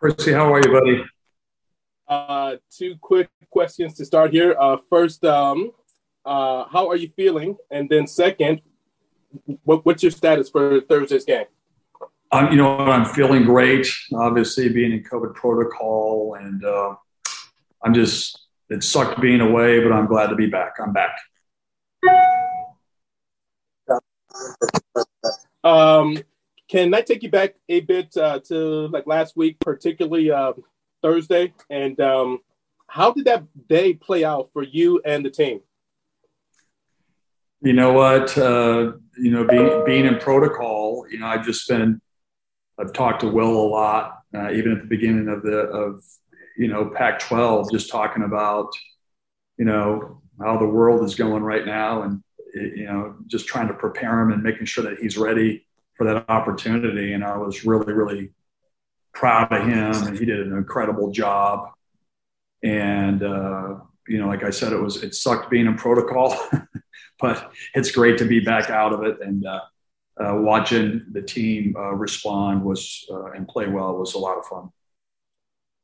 Percy, how are you, buddy? Uh, two quick questions to start here. Uh, first, um, uh, how are you feeling? And then second, what, what's your status for Thursday's game? Um, you know, I'm feeling great. Obviously, being in COVID protocol, and uh, I'm just it sucked being away, but I'm glad to be back. I'm back. Um, can I take you back a bit uh, to like last week, particularly uh, Thursday? And um, how did that day play out for you and the team? You know what? Uh, you know, being being in protocol, you know, I've just been. I've talked to Will a lot, uh, even at the beginning of the of you know Pac-12, just talking about you know how the world is going right now, and you know, just trying to prepare him and making sure that he's ready for that opportunity. And I was really, really proud of him, and he did an incredible job. And uh, you know, like I said, it was it sucked being in protocol, but it's great to be back out of it and uh, uh, watching the team uh, respond was uh, and play well was a lot of fun.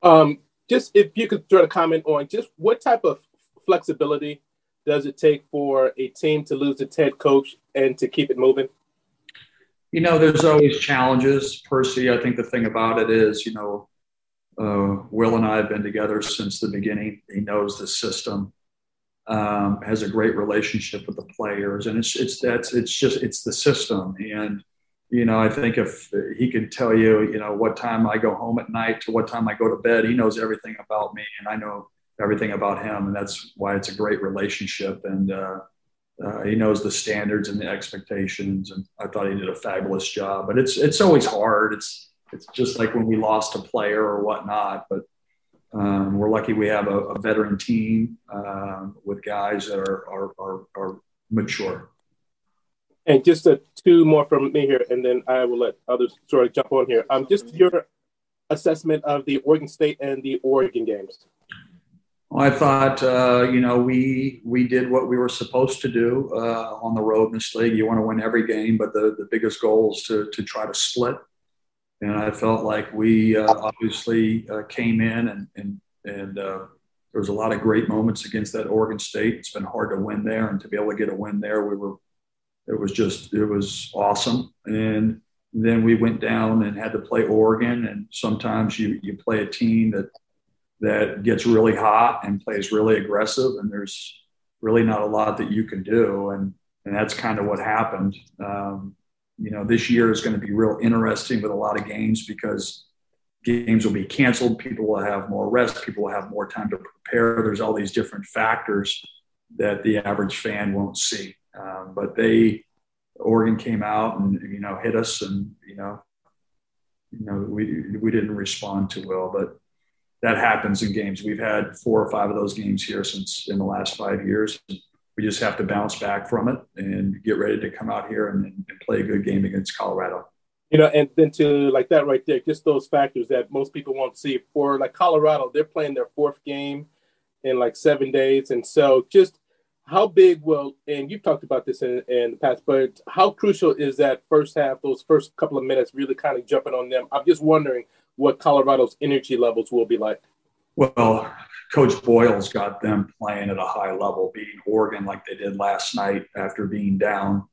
Um, just if you could throw a comment on just what type of flexibility does it take for a team to lose its head coach and to keep it moving? You know, there's always challenges. Percy, I think the thing about it is, you know, uh, Will and I have been together since the beginning. He knows the system, um, has a great relationship with the players, and it's it's that's it's just it's the system. And you know, I think if he can tell you, you know, what time I go home at night to what time I go to bed, he knows everything about me, and I know everything about him, and that's why it's a great relationship. And uh, uh, he knows the standards and the expectations, and I thought he did a fabulous job. But it's it's always hard. It's it's just like when we lost a player or whatnot. But um, we're lucky we have a, a veteran team uh, with guys that are are, are, are mature. And just a, two more from me here, and then I will let others sort of jump on here. Um, just your assessment of the Oregon State and the Oregon games. I thought, uh, you know, we we did what we were supposed to do uh, on the road in this league. You want to win every game, but the, the biggest goal is to to try to split. And I felt like we uh, obviously uh, came in and and and uh, there was a lot of great moments against that Oregon State. It's been hard to win there, and to be able to get a win there, we were it was just it was awesome. And then we went down and had to play Oregon, and sometimes you you play a team that that gets really hot and plays really aggressive, and there's really not a lot that you can do, and and that's kind of what happened. Um, you know, this year is going to be real interesting with a lot of games because games will be canceled. People will have more rest. People will have more time to prepare. There's all these different factors that the average fan won't see. Um, but they, Oregon came out and you know hit us, and you know, you know we we didn't respond too well. But that happens in games. We've had four or five of those games here since in the last five years. We just have to bounce back from it and get ready to come out here and, and play a good game against Colorado. You know, and then to like that right there, just those factors that most people won't see. For like Colorado, they're playing their fourth game in like seven days, and so just how big will and you've talked about this in, in the past, but how crucial is that first half, those first couple of minutes, really kind of jumping on them? I'm just wondering what Colorado's energy levels will be like? Well, Coach Boyle's got them playing at a high level, beating Oregon like they did last night after being down.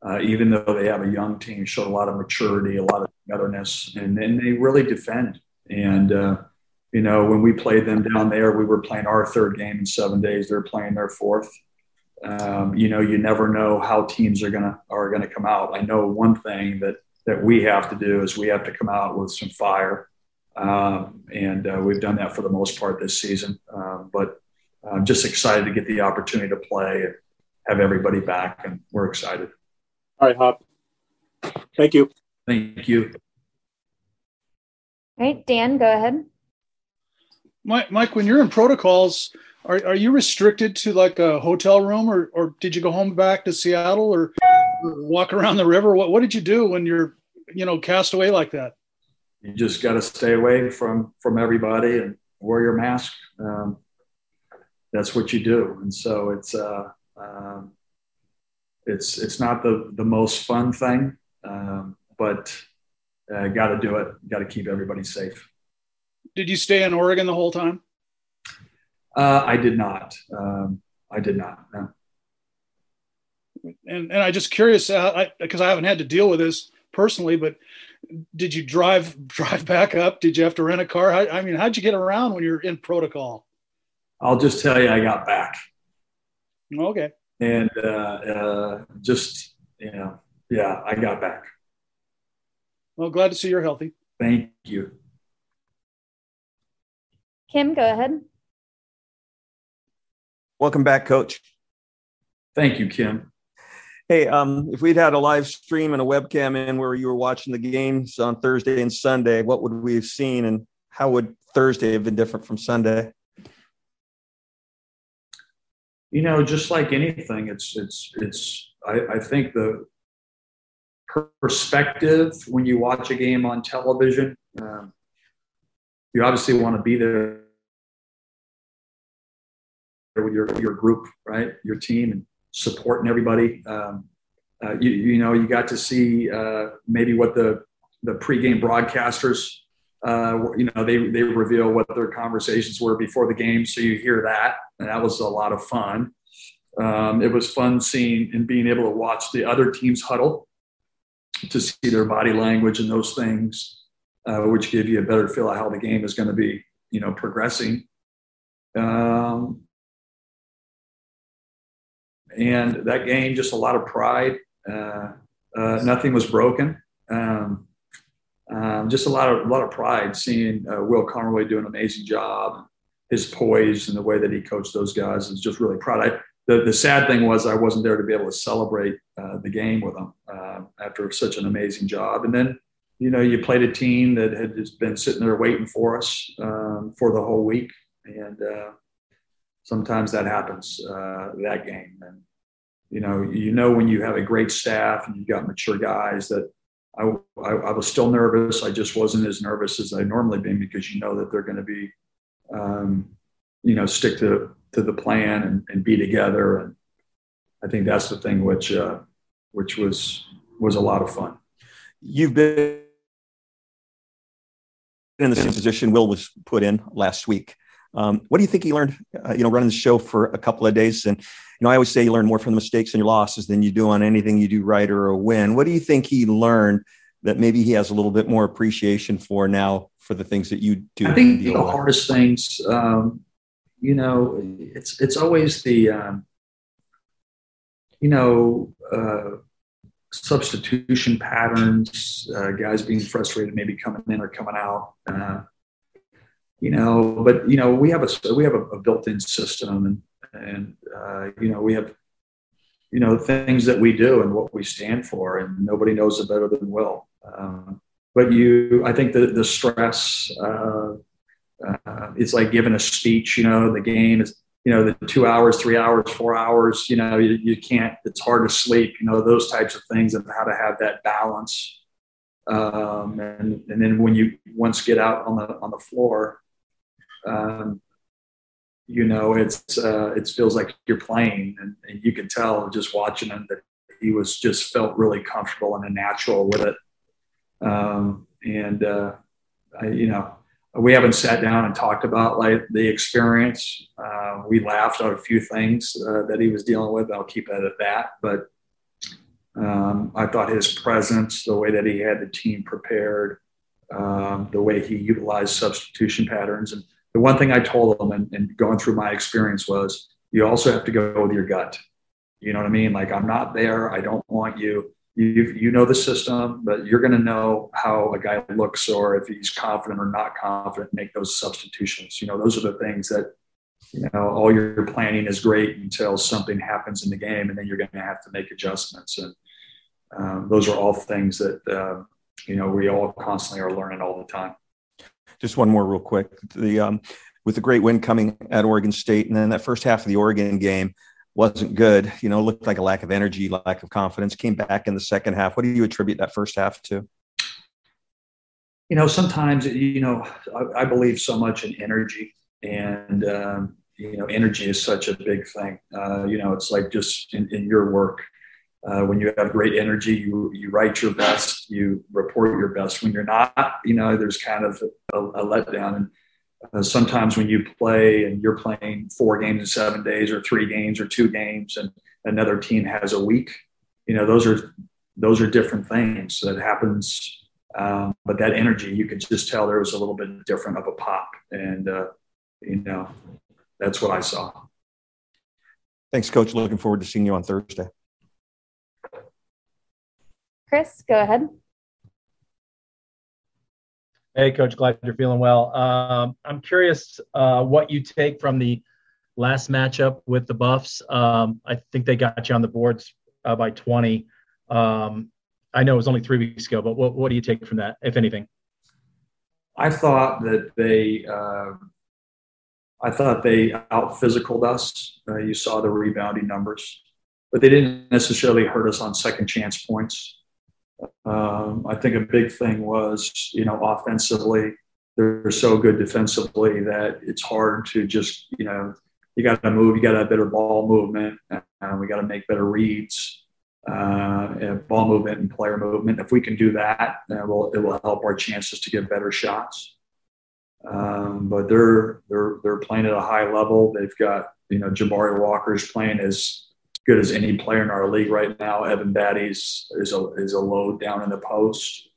Uh, even though they have a young team, showed a lot of maturity, a lot of togetherness, and then they really defend. And uh, you know, when we played them down there, we were playing our third game in seven days. They're playing their fourth. Um, you know, you never know how teams are gonna are gonna come out. I know one thing that that we have to do is we have to come out with some fire. Um, and uh, we've done that for the most part this season. Um, but I'm just excited to get the opportunity to play and have everybody back, and we're excited. All right, Hop. Thank you. Thank you. All right, Dan, go ahead. Mike, Mike, when you're in protocols, are, are you restricted to like a hotel room or, or did you go home back to Seattle or walk around the river? What, what did you do when you're, you know, cast away like that? You just got to stay away from, from everybody and wear your mask. Um, that's what you do. And so it's, uh, um, it's, it's not the, the most fun thing, um, but uh, got to do it. Got to keep everybody safe. Did you stay in Oregon the whole time? Uh, I did not. Um, I did not. No. And and I just curious because uh, I, I haven't had to deal with this personally, but did you drive drive back up? Did you have to rent a car? How, I mean, how'd you get around when you're in protocol? I'll just tell you, I got back. Okay. And uh, uh, just you know, yeah, I got back. Well, glad to see you're healthy. Thank you. Kim, go ahead. Welcome back, Coach. Thank you, Kim. Hey, um, if we'd had a live stream and a webcam in where you were watching the games on Thursday and Sunday, what would we have seen, and how would Thursday have been different from Sunday? You know, just like anything, it's it's it's. I, I think the perspective when you watch a game on television, um, you obviously want to be there with your your group, right? Your team and supporting everybody. Um, uh, you, you know, you got to see uh, maybe what the the pregame broadcasters, uh, you know, they they reveal what their conversations were before the game, so you hear that, and that was a lot of fun. Um, it was fun seeing and being able to watch the other teams huddle to see their body language and those things, uh, which give you a better feel of how the game is going to be, you know, progressing. Um, and that game, just a lot of pride. Uh, uh, nothing was broken. Um, um, just a lot of a lot of pride seeing uh, Will Conroy do an amazing job. His poise and the way that he coached those guys is just really proud. I, the, the sad thing was I wasn't there to be able to celebrate uh, the game with them uh, after such an amazing job. And then, you know, you played a team that had just been sitting there waiting for us um, for the whole week, and uh, sometimes that happens uh, that game. And you know, you know when you have a great staff and you've got mature guys that I, I, I, was still nervous. I just wasn't as nervous as I normally been because you know that they're going to be, um, you know, stick to to the plan and, and, be together. And I think that's the thing which uh, which was was a lot of fun. You've been in the same position Will was put in last week. Um, what do you think he learned, uh, you know, running the show for a couple of days? And, you know, I always say you learn more from the mistakes and your losses than you do on anything you do right or a win. What do you think he learned that maybe he has a little bit more appreciation for now for the things that you do? I think the with? hardest things, um, you know, it's, it's always the, um, you know, uh, substitution patterns, uh, guys being frustrated, maybe coming in or coming out. You know, but you know, we have a we have a, a built-in system, and and uh, you know, we have you know things that we do and what we stand for, and nobody knows it better than Will. Um, but you, I think the the stress. Uh, uh, it's like giving a speech. You know, the game is you know the two hours, three hours, four hours. You know, you, you can't. It's hard to sleep. You know, those types of things, and how to have that balance. Um, and and then when you once get out on the on the floor, um, you know, it's uh, it feels like you're playing, and, and, you can tell just watching him that he was just felt really comfortable and natural with it. Um, and uh, I, you know, we haven't sat down and talked about like the experience. Uh, we laughed at a few things uh, that he was dealing with. I'll keep it at that, but. Um, I thought his presence, the way that he had the team prepared, um, the way he utilized substitution patterns, and the one thing I told them and, and going through my experience was you also have to go with your gut. You know what I mean? Like, I'm not there. I don't want you. You, you know the system, but you're going to know how a guy looks or if he's confident or not confident, make those substitutions. You know, those are the things that, you know, all your planning is great until something happens in the game and then you're going to have to make adjustments. And um, those are all things that, uh, you know, we all constantly are learning all the time. Just one more real quick. The um, with the great win coming at Oregon State, and then that first half of the Oregon game wasn't good. You know, looked like a lack of energy, lack of confidence. Came back in the second half. What do you attribute that first half to? You know, sometimes you know I, I believe so much in energy, and um, you know, energy is such a big thing. Uh, you know, it's like just in, in your work. Uh, when you have great energy, you you write your best, you report your best. When you're not, you know, there's kind of a, a letdown. And uh, sometimes when you play and you're playing four games in seven days, or three games, or two games, and another team has a week, you know, those are those are different things that happens. Um, but that energy, you could just tell there was a little bit different of a pop, and uh, you know, that's what I saw. Thanks, Coach. Looking forward to seeing you on Thursday. Chris, go ahead. Hey, Coach. Glad you're feeling well. Um, I'm curious uh, what you take from the last matchup with the Buffs. Um, I think they got you on the boards uh, by 20. Um, I know it was only three weeks ago, but what, what do you take from that, if anything? I thought that they uh, I thought they out physicaled us. Uh, you saw the rebounding numbers, but they didn't necessarily hurt us on second chance points. Um, I think a big thing was, you know, offensively, they're so good defensively that it's hard to just, you know, you got to move, you got to have better ball movement, uh, we got to make better reads, uh, ball movement and player movement. If we can do that, it will, it will help our chances to get better shots. Um, but they're they're they're playing at a high level. They've got you know Jabari Walker's playing as good as any player in our league right now. Evan Battey's is a is a load down in the post.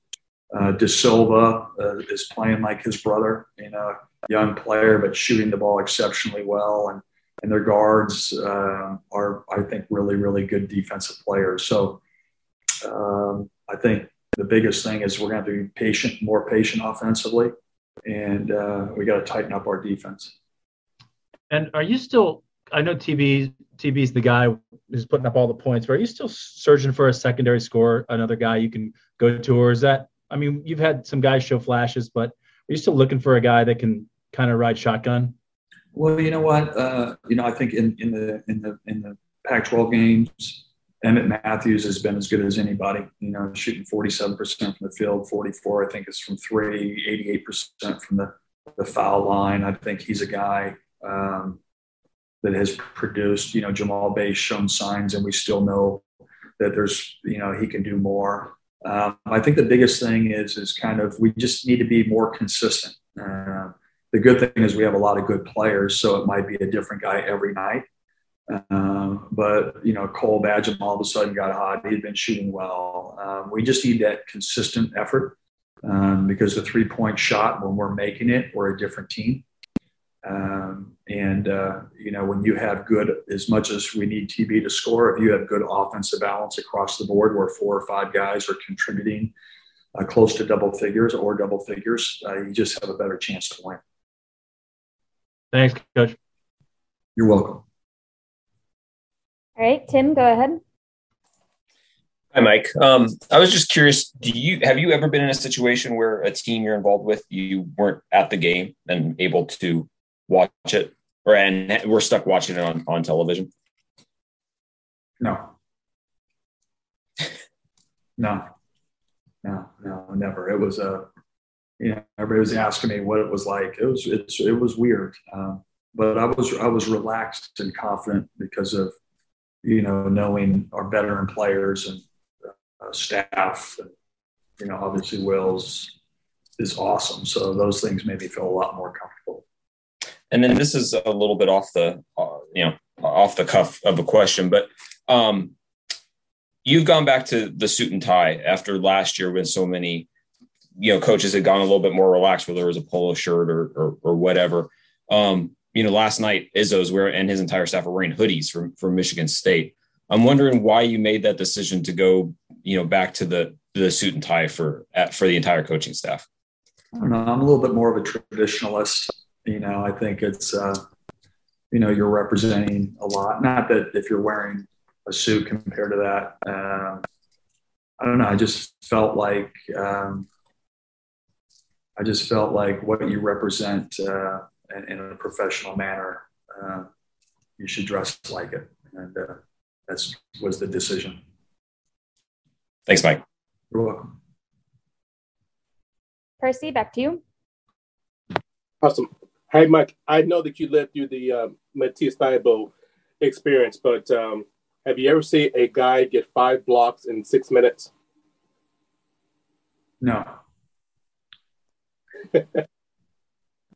Uh, da Silva uh, is playing like his brother, you know, young player but shooting the ball exceptionally well, and and their guards uh, are I think really really good defensive players. So um, I think the biggest thing is we're going to have to be patient, more patient offensively and uh, we got to tighten up our defense. And are you still? I know TB TB's the guy who's putting up all the points. But are you still searching for a secondary score, another guy you can go to, or is that? I mean, you've had some guys show flashes, but are you still looking for a guy that can kind of ride shotgun? Well, you know what? Uh, you know, I think in, in the in the in the Pac-12 games, Emmitt Matthews has been as good as anybody, you know, shooting 47% from the field, 44, I think is from three, 88% from the, the foul line. I think he's a guy um, that has produced, you know, Jamal Bey's shown signs and we still know that there's, you know, he can do more. Um, I think the biggest thing is, is kind of, we just need to be more consistent. Uh, the good thing is we have a lot of good players, so it might be a different guy every night. Um, but you know, Cole Bajema all of a sudden got hot. He'd been shooting well. Um, we just need that consistent effort um, because the three point shot, when we're making it, we're a different team. Um, and uh, you know, when you have good, as much as we need TB to score, if you have good offensive balance across the board, where four or five guys are contributing uh, close to double figures or double figures, uh, you just have a better chance to win. Thanks, Coach. You're welcome. All right, Tim, go ahead. Hi, Mike. Um, I was just curious. Do you have you ever been in a situation where a team you're involved with you weren't at the game and able to watch it, or and we're stuck watching it on on television? No. no. No. No. Never. It was a. You know, everybody was asking me what it was like. It was. It's. It was weird. Um, but I was. I was relaxed and confident because of you know, knowing our veteran players and uh, staff. And, you know, obviously Will's is awesome. So those things made me feel a lot more comfortable. And then this is a little bit off the, uh, you know, off the cuff of a question, but um, you've gone back to the suit and tie after last year when so many, you know, coaches had gone a little bit more relaxed, whether it was a polo shirt or or, or whatever. Um, you know, last night Izzo's wearing and his entire staff are wearing hoodies from from Michigan State. I'm wondering why you made that decision to go, you know, back to the the suit and tie for at, for the entire coaching staff. I don't know. I'm a little bit more of a traditionalist. You know, I think it's, uh, you know, you're representing a lot. Not that if you're wearing a suit compared to that, um, I don't know. I just felt like um, I just felt like what you represent uh, in, in, a professional manner, uh, you should dress like it, and uh, that's was the decision. Thanks, Mike. You're welcome. Percy, back to you. Awesome. Hey, Mike, I know that you lived through the uh, Matisse experience, but um, have you ever seen a guy get five blocks in six minutes? No.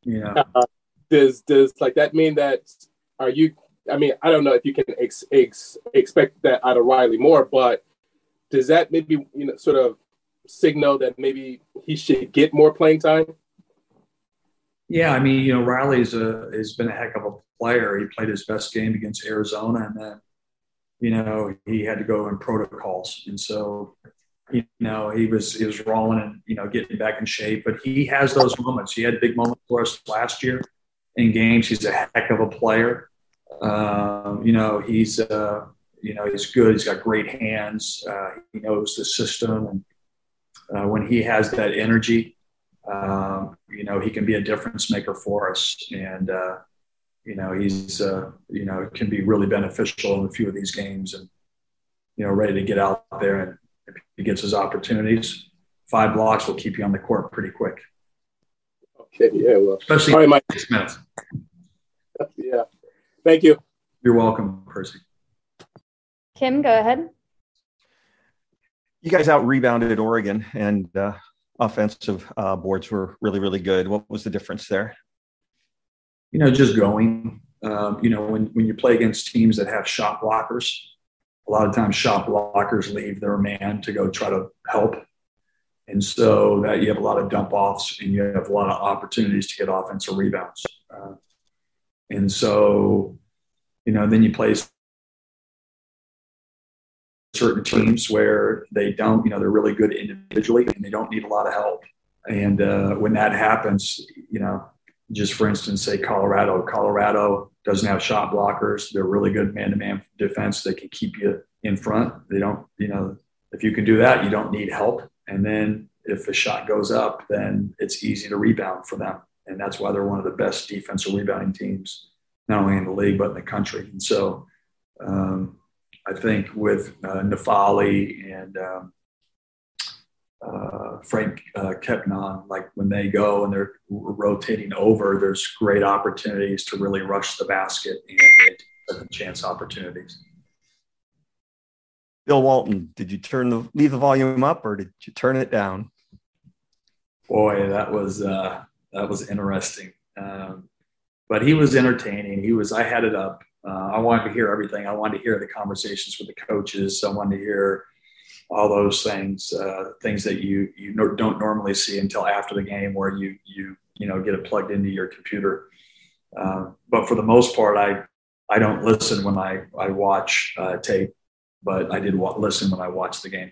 yeah. Uh, does does like that mean that are you? I mean, I don't know if you can ex, ex, expect that out of Riley Moore, but does that maybe you know sort of signal that maybe he should get more playing time? Yeah, I mean, you know, Riley's a has been a heck of a player. He played his best game against Arizona, and then you know he had to go in protocols, and so you know he was he was rolling and you know getting back in shape. But he has those moments. He had big moments for us last year in games. He's a heck of a player. Um, you know, he's uh, you know he's good. He's got great hands. Uh, he knows the system, and uh, when he has that energy, uh, you know, he can be a difference maker for us. And uh, you know, he's uh, you know can be really beneficial in a few of these games, and you know, ready to get out there and if he gets his opportunities, five blocks will keep you on the court pretty quick. Okay, yeah, well, especially All right, Mike. six minutes. Yeah, thank you. You're welcome, Percy. Kim, go ahead. You guys out rebounded Oregon, and uh, offensive uh, boards were really, really good. What was the difference there? You know, just going. Um, you know, when when you play against teams that have shot blockers, a lot of times shot blockers leave their man to go try to help and so that you have a lot of dump offs and you have a lot of opportunities to get offensive rebounds. Uh, and so, you know, then you play certain teams where they don't, you know, they're really good individually and they don't need a lot of help. And uh, when that happens, you know, just for instance, say Colorado, Colorado doesn't have shot blockers. They're really good man to man defense. They can keep you in front. They don't, you know, if you can do that, you don't need help. And then if a shot goes up, then it's easy to rebound for them. And that's why they're one of the best defensive rebounding teams, not only in the league, but in the country. And so um, I think with uh, N'Faly and um, uh, Franck uh, Kepnang, like when they go and they're rotating over, there's great opportunities to really rush the basket and get second chance opportunities. Bill Walton, did you turn the leave the volume up or did you turn it down? Boy, that was uh, that was interesting. Um, but he was entertaining. He was. I had it up. Uh, I wanted to hear everything. I wanted to hear the conversations with the coaches. I wanted to hear all those things, uh, things that you you don't normally see until after the game, where you you you know get it plugged into your computer. Uh, but for the most part, I I don't listen when I I watch uh, tape but I did listen when I watched the game.